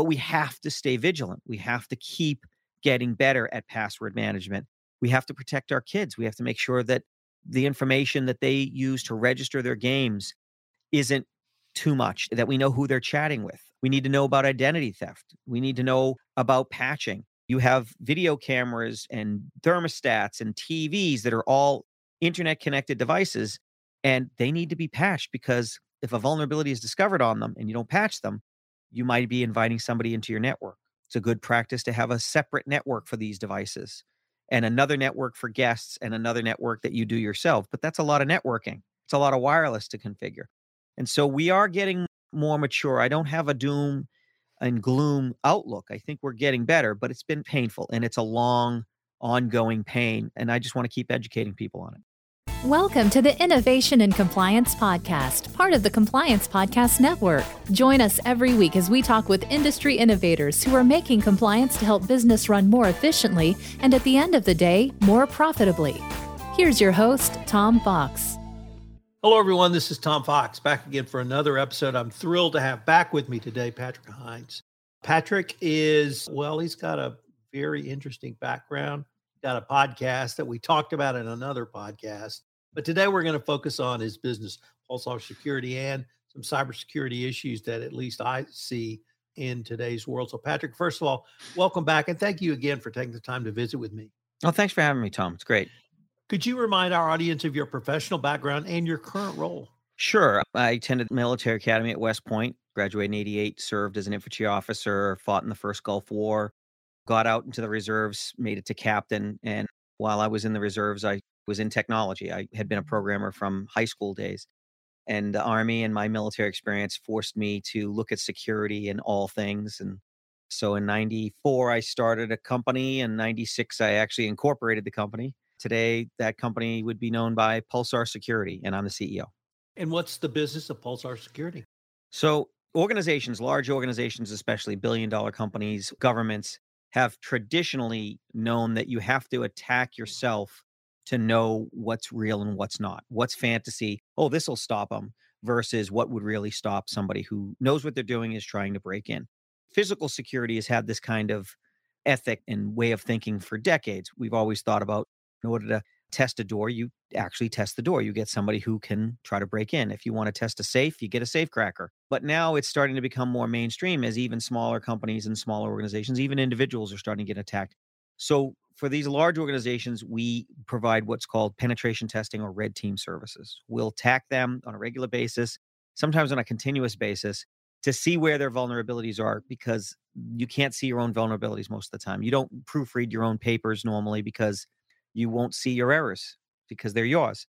But we have to stay vigilant. We have to keep getting better at password management. We have to protect our kids. We have to make sure that the information that they use to register their games isn't too much, that we know who they're chatting with. We need to know about identity theft. We need to know about patching. You have video cameras and thermostats and TVs that are all internet connected devices, and they need to be patched because if a vulnerability is discovered on them and you don't patch them, you might be inviting somebody into your network. It's a good practice to have a separate network for these devices and another network for guests and another network that you do yourself. But that's a lot of networking. It's a lot of wireless to configure. And so we are getting more mature. I don't have a doom and gloom outlook. I think we're getting better, but it's been painful and it's a long, ongoing pain. And I just want to keep educating people on it. Welcome to the Innovation and Compliance Podcast, part of the Compliance Podcast Network. Join us every week as we talk with industry innovators who are making compliance to help business run more efficiently and at the end of the day, more profitably. Here's your host, Tom Fox. Hello, everyone. This is Tom Fox back again for another episode. I'm thrilled to have back with me today Patrick Hynds. Patrick is, well, he's got a very interesting background, got a podcast that we talked about in another podcast. But today we're going to focus on his business, Pulsar Security, and some cybersecurity issues that at least I see in today's world. So, Patrick, first of all, welcome back and thank you again for taking the time to visit with me. Oh, thanks for having me, Tom. It's great. Could you remind our audience of your professional background and your current role? Sure. I attended military academy at West Point, graduated in 88, served as an infantry officer, fought in the first Gulf War, got out into the reserves, made it to captain. And while I was in the reserves, I was in technology. I had been a mm-hmm. programmer from high school days. And the Army and my military experience forced me to look at security in all things. And so in 94, I started a company. In 96, I actually incorporated the company. Today, that company would be known by Pulsar Security, and I'm the CEO. And what's the business of Pulsar Security? So, organizations, large organizations, especially billion dollar companies, governments, have traditionally known that you have to attack yourself to know what's real and what's not. What's fantasy? Oh, this will stop them versus what would really stop somebody who knows what they're doing is trying to break in. Physical security has had this kind of ethic and way of thinking for decades. We've always thought about in order to test a door, you actually test the door. You get somebody who can try to break in. If you want to test a safe, you get a safe cracker. But now it's starting to become more mainstream as even smaller companies and smaller organizations, even individuals are starting to get attacked. So for these large organizations, we provide what's called penetration testing or red team services. We'll tack them on a regular basis, sometimes on a continuous basis, to see where their vulnerabilities are because you can't see your own vulnerabilities most of the time. You don't proofread your own papers normally because you won't see your errors because they're yours.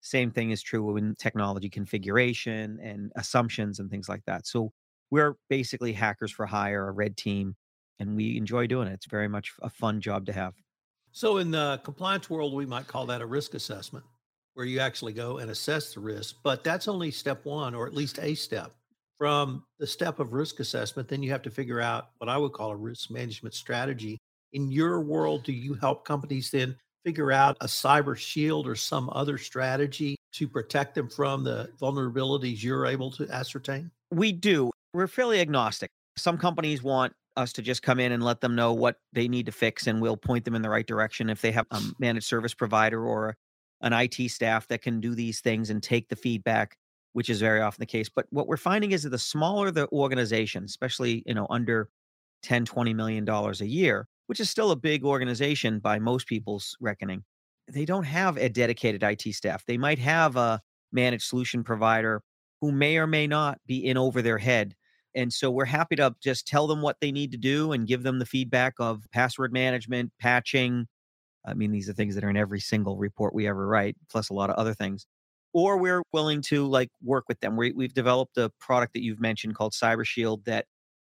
Same thing is true in technology configuration and assumptions and things like that. So we're basically hackers for hire, a red team, and we enjoy doing it. It's very much a fun job to have. So, in the compliance world, we might call that a risk assessment, where you actually go and assess the risk. But that's only step one, or at least a step. From the step of risk assessment, then you have to figure out what I would call a risk management strategy. In your world, do you help companies then figure out a cyber shield or some other strategy to protect them from the vulnerabilities you're able to ascertain? We do. We're fairly agnostic. Some companies want us to just come in and let them know what they need to fix and we'll point them in the right direction if they have a managed service provider or an IT staff that can do these things and take the feedback which is very often the case. But what we're finding is that the smaller the organization especially you know under 10 20 million dollars a year which is still a big organization by most people's reckoning they don't have a dedicated IT staff. They might have a managed solution provider who may or may not be in over their head and so we're happy to just tell them what they need to do and give them the feedback of password management, patching. I mean, these are things that are in every single report we ever write, plus a lot of other things. Or we're willing to like work with them. We, we've developed a product that you've mentioned called Cyber Shield that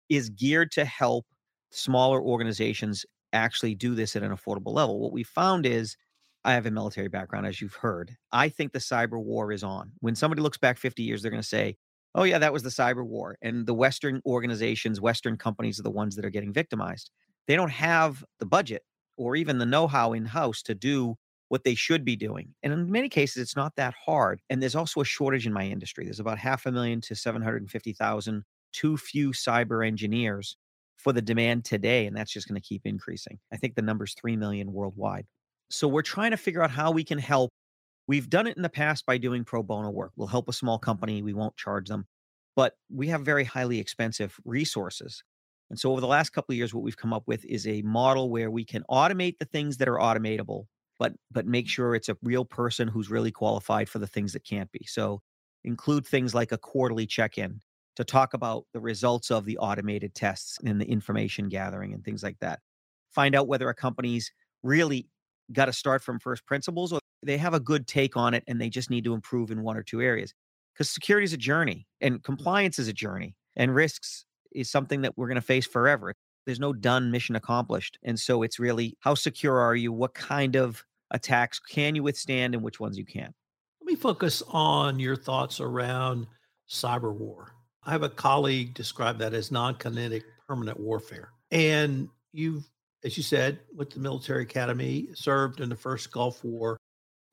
is geared to help smaller organizations actually do this at an affordable level. What we found is I have a military background, as you've heard. I think the cyber war is on. When somebody looks back 50 years, they're going to say, oh yeah that was the cyber war and the western organizations western companies are the ones that are getting victimized they don't have the budget or even the know-how in house to do what they should be doing and in many cases it's not that hard and there's also a shortage in my industry there's about half a million to 750000 too few cyber engineers for the demand today, and that's just going to keep increasing. I think the number's 3 million worldwide. So we're trying to figure out how we can help. We've done it in the past by doing pro bono work. We'll help a small mm-hmm. company, we won't charge them, but we have very highly expensive resources. And so over the last couple of years, what we've come up with is a model where we can automate the things that are automatable, but but make sure it's a real person who's really qualified for the things that can't be. So include things like a quarterly check-in to talk about the results of the automated tests and the information gathering and things like that. Find out whether a company's really got to start from first principles or they have a good take on it and they just need to improve in one or two areas. Because security is a journey and mm-hmm. compliance is a journey and risks is something that we're going to face forever. There's no done mission accomplished. And so it's really how secure are you? What kind of attacks can you withstand and which ones you can't? Let me focus on your thoughts around cyber war. I have a colleague describe that as non kinetic permanent warfare. And you've, as you said, went to the military academy, served in the first Gulf War.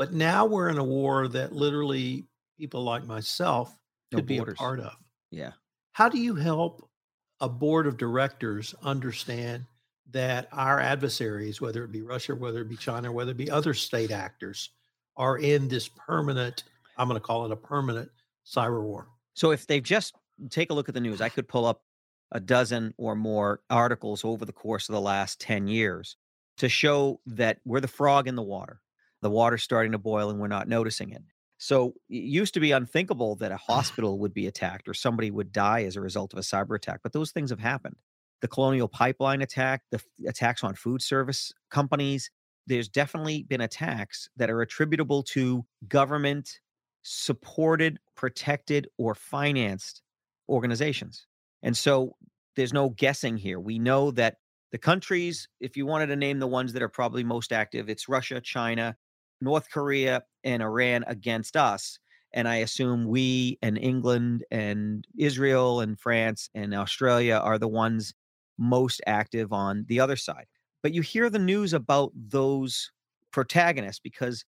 But now we're in a war that literally people like myself No could be a part of. Yeah. How do you help a board of directors understand that our adversaries, whether it be Russia, whether it be China, whether it be other state actors, are in this permanent, I'm going to call it a permanent cyber war? So if they've just take a look at the news, I could pull up a dozen or more articles over the course of the last 10 years to show that we're the frog in the water. The water's starting to boil and we're not noticing it. So it used to be unthinkable that a hospital would be attacked or somebody would die as a result of a cyber attack, but those things have happened. The Colonial Pipeline attack, the f- attacks on food service companies, there's definitely been attacks that are attributable to government supported, protected, or financed organizations. And so there's no guessing here. We know that the countries, if you wanted to name the ones that are probably most active, it's Russia, China, North Korea, and Iran against us. And I assume we and England and Israel and France and Australia are the ones most active on the other side. But you hear the news about those protagonists because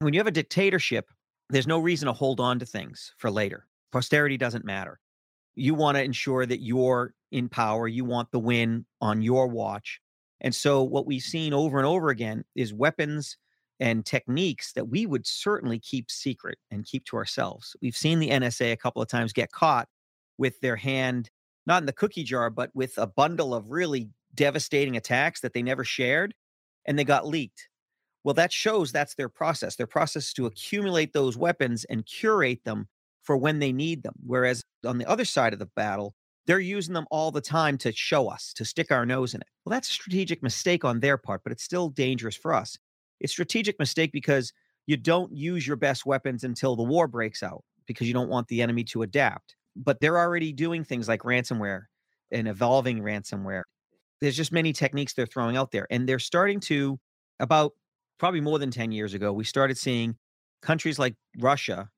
when you have a dictatorship, there's no reason to hold on to things for later. Posterity doesn't matter. You want to ensure that you're in power, you want the win on your watch. And so, what we've seen over and over again is weapons and techniques that we would certainly keep secret and keep to ourselves. We've seen the NSA a couple of times get caught with their hand, not in the cookie jar, but with a bundle of really devastating attacks that they never shared and they got leaked. Well, that shows that's their process. Their process is to accumulate those weapons and curate them for when they need them. Whereas on the other side of the battle, they're using them all the time to show us, to stick our nose in it. Well, that's a strategic mistake on their part, but it's still dangerous for us. It's strategic mistake because you don't use your best weapons until the war breaks out because you don't want the enemy to adapt. But they're already doing things like ransomware and evolving ransomware. There's just many techniques they're throwing out there. And they're starting to, about probably more than 10 years ago, we started seeing countries like Russia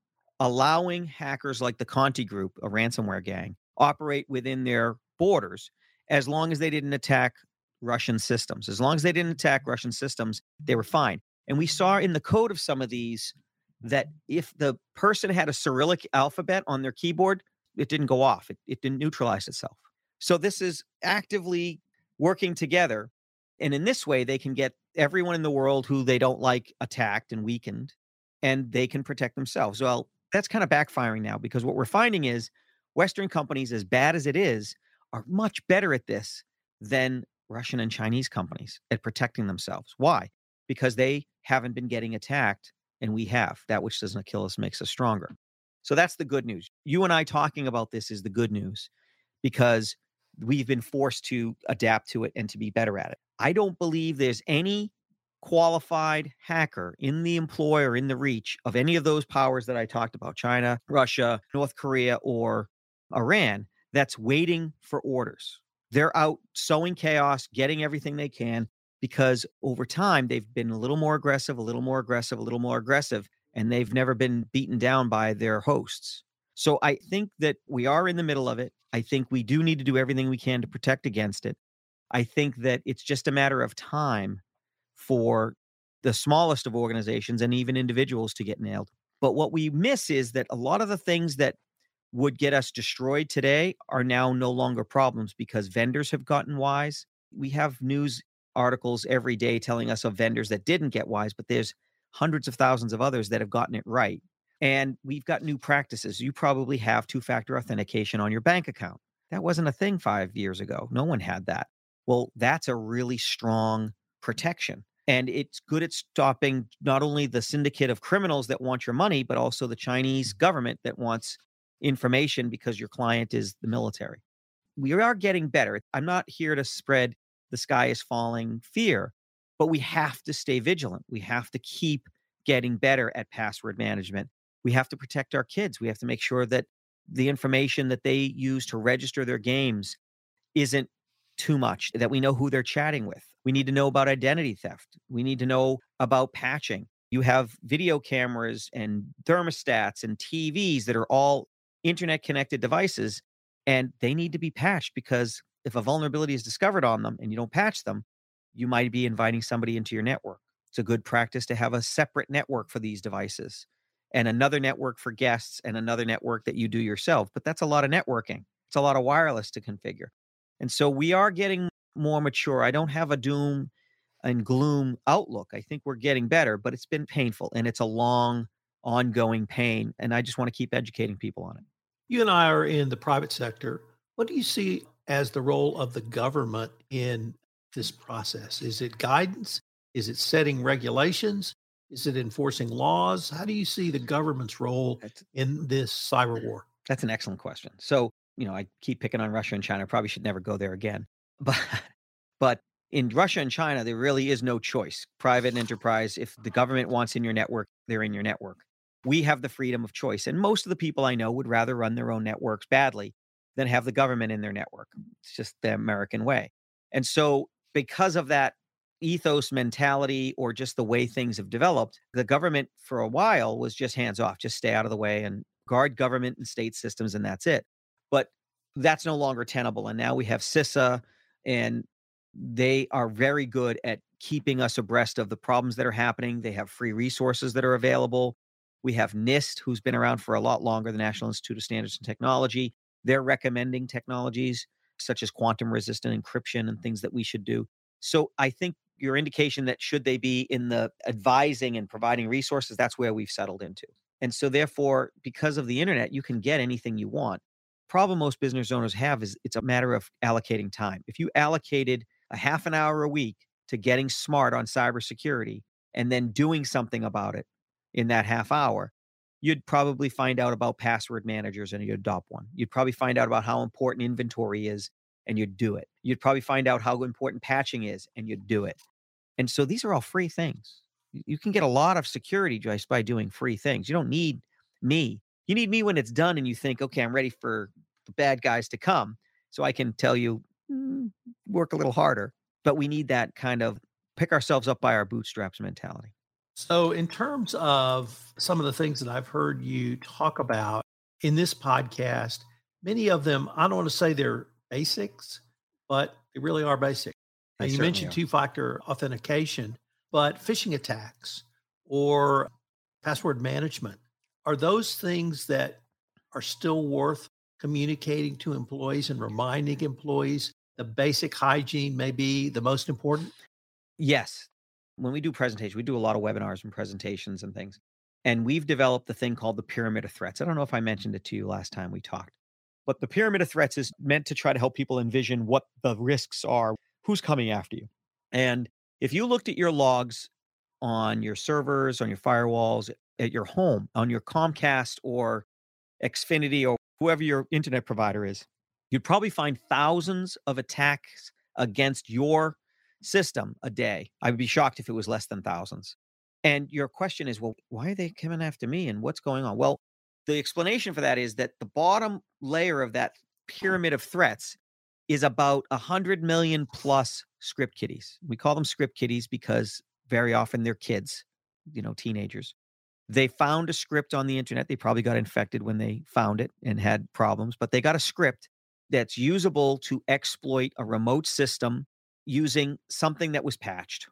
allowing hackers like the Conti Group, a ransomware gang, operate within their borders as long as they didn't attack Russian systems. As long as they didn't attack Russian systems, they were fine. And we saw in the code of some of these that if the person had a Cyrillic alphabet on their keyboard, it didn't go off, it, it didn't neutralize itself. So this is actively working together. And in this way, they can get everyone in the world who they don't like attacked and weakened, and they can protect themselves. Well, that's kind of backfiring now because what we're finding is Western companies, as bad as it is, are much better at this than Russian and Chinese companies at protecting themselves. Why? Because they haven't been getting attacked and we have. That which doesn't kill us makes us stronger. So that's the good news. You and I talking about this is the good news because we've been forced to adapt to it and to be better at it. I don't believe there's any qualified hacker in the employ or in the reach of any of those powers that I talked about China, Russia, North Korea, or Iran that's waiting for orders. They're out sowing chaos, getting everything they can because over time they've been a little more aggressive, a little more aggressive, a little more aggressive, and they've never been beaten down by their hosts. So I think that we are in the middle of it. I think we do need to do everything we can to protect against it. I think that it's just a matter of time for the smallest of organizations and even individuals to get nailed. But what we miss is that a lot of the things that would get us destroyed today are now no longer problems because vendors have gotten wise. We have news articles every day telling us of vendors that didn't get wise, but there's hundreds of thousands of others that have gotten it right. And we've got new practices. You probably have two factor authentication on your bank account. That wasn't a thing five years ago. No one had that. Well, that's a really strong protection. And it's good at stopping not only the syndicate of criminals that want your money, but also the Chinese government that wants information because your client is the military. We are getting better. I'm not here to spread the sky is falling fear, but we have to stay vigilant. We have to keep getting better at password management. We have to protect our kids. We have to make sure that the information that they use to register their games isn't too much, that we know who they're chatting with. We need to know about identity theft. We need to know about patching. You have video cameras and thermostats and TVs that are all internet connected devices and they need to be patched because if a vulnerability is discovered on them and you don't patch them, you might be inviting somebody into your network. It's a good practice to have a separate network for these devices and another network for guests and another network that you do yourself. But that's a lot of networking. It's a lot of wireless to configure. And so we are getting more mature. I don't have a doom and gloom outlook. I think we're getting better, but it's been painful and it's a long, ongoing pain. And I just want to keep educating people on it. You and I are in the private sector. What do you see as the role of the government in this process? Is it guidance? Is it setting regulations? Is it enforcing laws? How do you see the government's role in this cyber war? That's an excellent question. So, you know, I keep picking on Russia and China. I probably should never go there again. But but in Russia and China, there really is no choice. Private enterprise, if the government wants in your network, they're in your network we have the freedom of choice. And most of the people I know would rather run their own networks badly than have the government in their network. It's just the American way. And so, because of that ethos mentality or just the way things have developed, the government for a while was just hands off, just stay out of the way and guard government and state systems, and that's it. But that's no longer tenable. And now we have CISA, and they are very good at keeping us abreast of the problems that are happening. They have free resources that are available. We have NIST, who's been around for a lot longer, the National Institute of Standards and Technology. They're recommending technologies such as quantum resistant encryption and things that we should do. So I think your indication that should they be in the advising and providing resources, that's where we've settled into. And so therefore, because of the internet, you can get anything you want. Problem most business owners have is it's a matter of allocating time. If you allocated a half an hour a week to getting smart on cybersecurity and then doing something about it, in that half hour, you'd probably find out about password managers and you'd adopt one. You'd probably find out about how important inventory is and you'd do it. You'd probably find out how important patching is and you'd do it. And so these are all free things. You can get a lot of security just by doing free things. You don't need me. You need me when it's done and you think, okay, I'm ready for the bad guys to come. So I can tell you, mm, work a little harder. But we need that kind of pick ourselves up by our bootstraps mentality. So, in terms of some of the things that I've heard you talk about in this podcast, many of them, I don't want to say they're basics, but they really are basic. Now, you mentioned two factor authentication, but phishing attacks or password management are those things that are still worth communicating to employees and reminding employees the basic hygiene may be the most important? Yes, when we do presentations, we do a lot of webinars and presentations and things. And we've developed the thing called the pyramid of threats. I don't know if I mentioned it to you last time we talked, but the pyramid of threats is meant to try to help people envision what the risks are, who's coming after you. And if you looked at your logs on your servers, on your firewalls, at your home, on your Comcast or Xfinity or whoever your internet provider is, you'd probably find thousands of attacks against your system a day. I would be shocked if it was less than thousands. And your question is, well, why are they coming after me and what's going on? Well, the explanation for that is that the bottom layer of that pyramid of threats is about 100 million plus script kiddies. We call them script kiddies because very often they're kids, you know, teenagers. They found a script on the internet. They probably got infected when they found it and had problems, but they got a script that's usable to exploit a remote system using something that was patched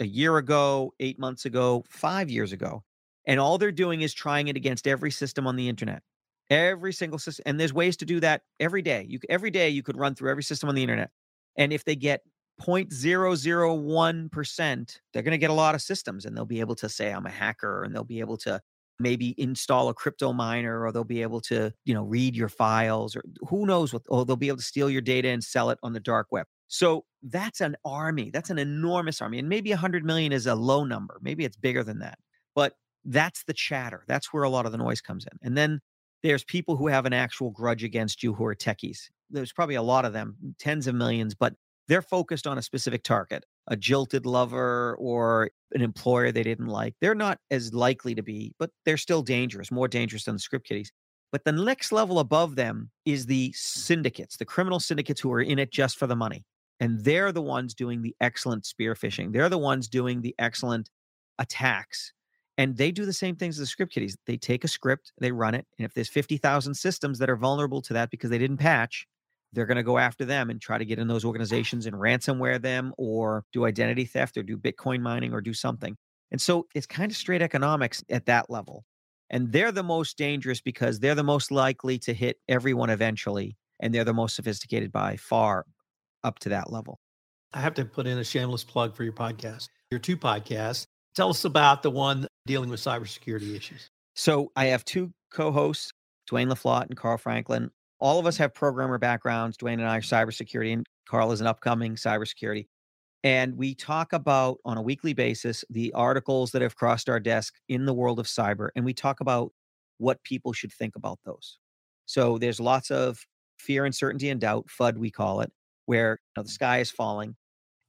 a year ago, eight months ago, five years ago. And all they're doing is trying it against every system on the internet. Every single system, and there's ways to do that every day. You every day you could run through every system on the internet, and if they get 0.001%, they're going to get a lot of systems, and they'll be able to say I'm a hacker, and they'll be able to maybe install a crypto miner, or they'll be able to you know read your files, or who knows what. Or they'll be able to steal your data and sell it on the dark web. So that's an army. That's an enormous army. And maybe 100 million is a low number. Maybe it's bigger than that. But that's the chatter. That's where a lot of the noise comes in. And then there's people who have an actual grudge against you who are techies. There's probably a lot of them, mm, tens of millions, but they're focused on a specific target, a jilted lover or an employer they didn't like. They're not as likely to be, but they're still dangerous, more dangerous than the script kiddies. But the next level above them is the syndicates, the criminal syndicates who are in it just for the money. And they're the ones doing the excellent spear phishing. They're the ones doing the excellent attacks. And they do the same things as the script kiddies. They take a script, they run it. And if there's 50,000 systems that are vulnerable to that because they didn't patch, they're going to go after them and try to get in those organizations and ransomware them or do identity theft or do Bitcoin mining or do something. And so it's kind of straight economics at that level. And they're the most dangerous because they're the most likely to hit everyone eventually. And they're the most sophisticated by far up to that level. I have to put in a shameless plug for your podcast, your two podcasts. Tell us about the one dealing with cybersecurity issues. So I have two co-hosts, Duane Laflotte and Carl Franklin. All of us have programmer backgrounds. Duane and I are cybersecurity, and Carl is an upcoming cybersecurity. And we talk about on a weekly basis the articles that have crossed our desk in the world of cyber, and we talk about what people should think about those. So there's lots of fear, uncertainty, and doubt, FUD, we call it where you know, the sky is falling.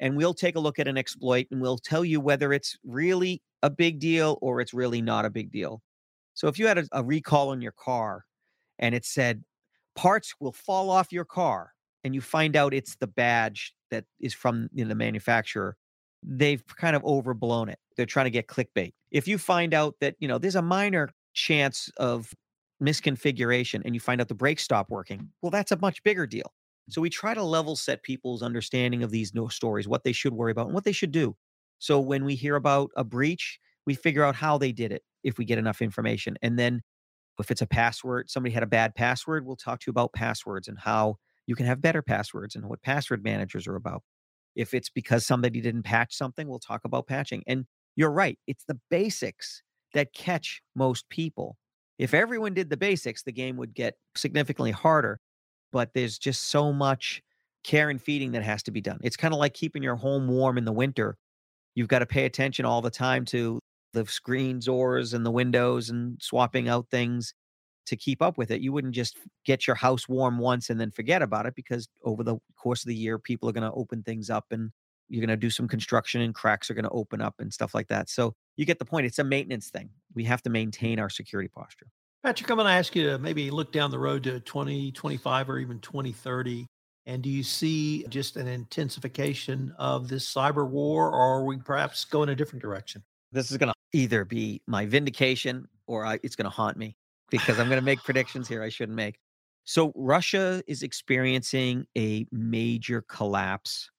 And we'll take a look at an exploit and we'll tell you whether it's really a big deal or it's really not a big deal. So if you had a, a recall in your car and it said parts will fall off your car and you find out it's the badge that is from you know, the manufacturer, they've kind of overblown it. They're trying to get clickbait. If you find out that, you know, there's a minor chance of misconfiguration and you find out the brakes stop working, well, that's a much bigger deal. So we try to level set people's understanding of these no stories, what they should worry about and what they should do. So when we hear about a breach, we figure out how they did it if we get enough information. And then if it's a password, somebody had a bad password, we'll talk to you about passwords and how you can have better passwords and what password managers are about. If it's because somebody didn't patch something, we'll talk about patching. And you're right, it's the basics that catch most people. If everyone did the basics, the game would get significantly harder but there's just so much care and feeding that has to be done. It's kind of like keeping your home warm in the winter. You've got to pay attention all the time to the screen doors and the windows and swapping out things to keep up with it. You wouldn't just get your house warm once and then forget about it because over the course of the year, people are going to open things up and you're going to do some construction and cracks are going to open up and stuff like that. So you get the point. It's a maintenance thing. We have to maintain our security posture. Patrick, I'm going to ask you to maybe look down the road to 2025 or even 2030. And do you see just an intensification of this cyber war, or are we perhaps going a different direction? This is going to either be my vindication or I, it's going to haunt me because I'm going to make predictions here I shouldn't make. So, Russia is experiencing a major collapse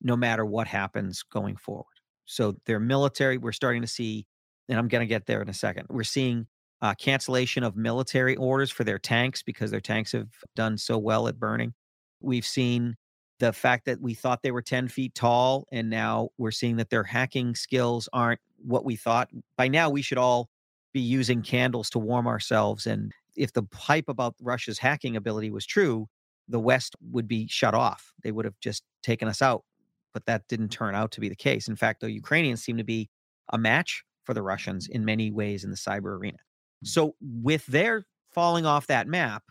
no matter what happens going forward. So, their military, we're starting to see, and I'm going to get there in a second. We're seeing uh, cancellation of military orders for their tanks because their tanks have done so well at burning. We've seen the fact that we thought they were 10 feet tall, and now we're seeing that their hacking skills aren't what we thought. By now, we should all be using candles to warm ourselves. And if the hype about Russia's hacking ability was true, the West would be shut off. They would have just taken us out. But that didn't turn out to be the case. In fact, the Ukrainians seem to be a match for the Russians in many ways in the cyber arena. So with their falling off that map,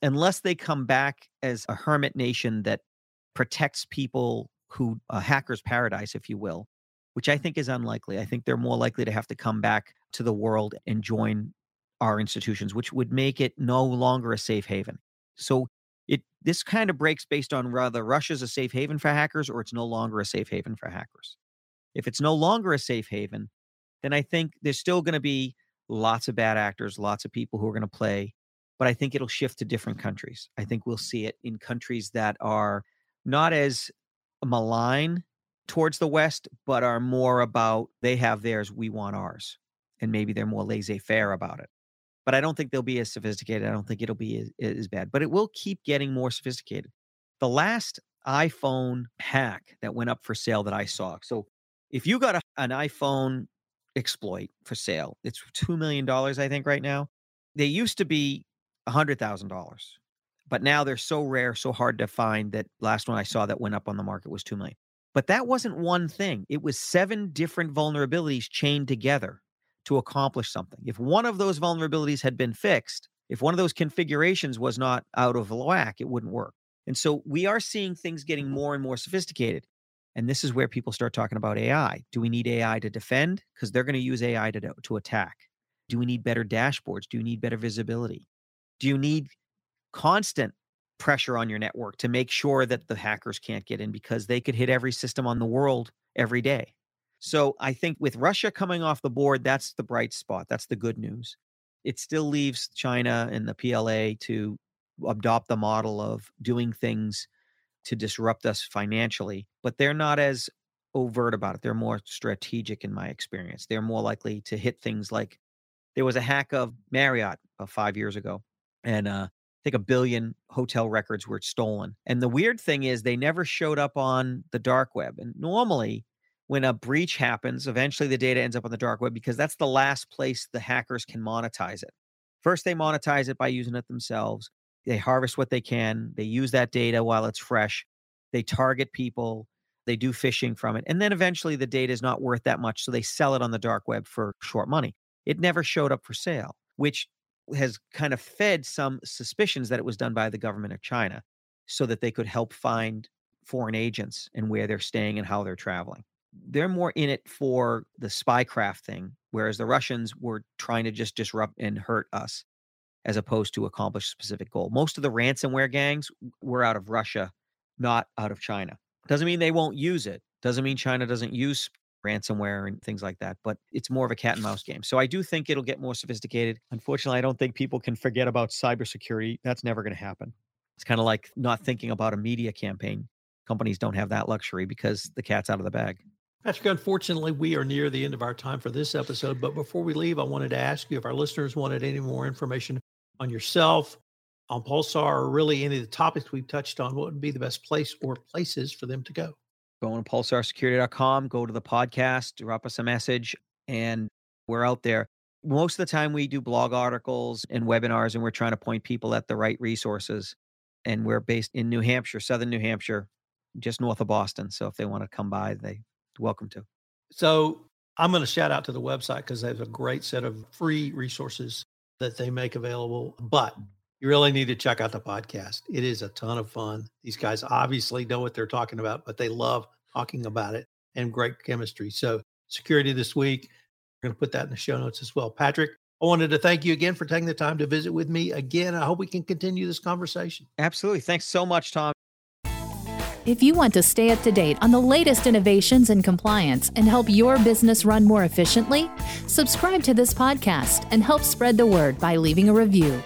unless they come back as a hermit nation that protects people who a hacker's paradise, if you will, which I think is unlikely. I think they're more likely to have to come back to the world and join our institutions, which would make it no longer a safe haven. So it this kind of breaks based on whether Russia's a safe haven for hackers or it's no longer a safe haven for hackers. If it's no longer a safe haven, then I think there's still going to be lots of bad actors, lots of people who are going to play, but I think it'll shift to different countries. I think we'll see it in countries that are not as malign towards the West, but are more about they have theirs, we want ours. And maybe they're more laissez faire about it. but I don't think they'll be as sophisticated. I don't think it'll be as, as bad, but it will keep getting more sophisticated. The last iPhone hack that went up for sale that I saw. So if you got a, an iPhone exploit for sale, it's $2 million, I think, right now. They used to be $100,000, but now they're so rare, so hard to find that last one I saw that went up on the market was 2 million. But that wasn't one thing. It was seven different vulnerabilities chained together to accomplish something. If one of those vulnerabilities had been fixed, if one of those configurations was not out of whack, it wouldn't work. And so we are seeing things getting mm-hmm. more and more sophisticated. And this is where people start talking about AI. Do we need AI to defend? Because they're going to use AI to, to attack. Do we need better dashboards? Do you need better visibility? Do you need constant pressure on your network to make sure that the hackers can't get in because they could hit every system on the world every day? So I think with Russia coming off the board, that's the bright spot. That's the good news. It still leaves China and the PLA to adopt the model of doing things to disrupt us financially, but they're not as overt about it. They're more strategic in my experience. They're more likely to hit things like there was a hack of Marriott about five years ago, and uh, I think a billion hotel records were stolen. And the weird thing is, they never showed up on the dark web. And normally, when a breach happens, eventually the data ends up on the dark web because that's the last place the hackers can monetize it. First, they monetize it by using it themselves. They harvest what they can. They use that data while it's fresh. They target people. They do phishing from it. And then eventually the data is not worth that much. So they sell it on the dark web for short money. It never showed up for sale, which has kind of fed some suspicions that it was done by the government of China so that they could help find foreign agents and where they're staying and how they're traveling. They're more in it for the spycraft thing, whereas the Russians were trying to just disrupt and hurt us as opposed to accomplish a specific goal. Most of the ransomware gangs were out of Russia, not out of China. Doesn't mean they won't use it. Doesn't mean China doesn't use ransomware and things like that, but it's more of a cat and mouse game. So I do think it'll get more sophisticated. Unfortunately, I don't think people can forget about cybersecurity. That's never going to happen. It's kind of like not thinking about a media campaign. Companies don't have that luxury because the cat's out of the bag. Patrick, unfortunately, we are near the end of our time for this episode. But before we leave, I wanted to ask you if our listeners wanted any more information on yourself, on Pulsar, or really any of the topics we've touched on, what would be the best place or places for them to go? Go on to pulsarsecurity.com, go to the podcast, drop us a message, and we're out there. Most of the time, we do blog articles and webinars, and we're trying to point people at the right resources. And we're based in New Hampshire, Southern New Hampshire, just north of Boston. So if they want to come by, they welcome to. So I'm going to shout out to the website because they have a great set of free resources that they make available. But you really need to check out the podcast. It is a ton of fun. These guys obviously know what they're talking about, but they love talking about it and great chemistry. So, security this week, we're going to put that in the show notes as well. Patrick, I wanted to thank you again for taking the time to visit with me again. I hope we can continue this conversation. Absolutely. Thanks so much, Tom. If you want to stay up to date on the latest innovations in compliance and help your business run more efficiently, subscribe to this podcast and help spread the word by leaving a review.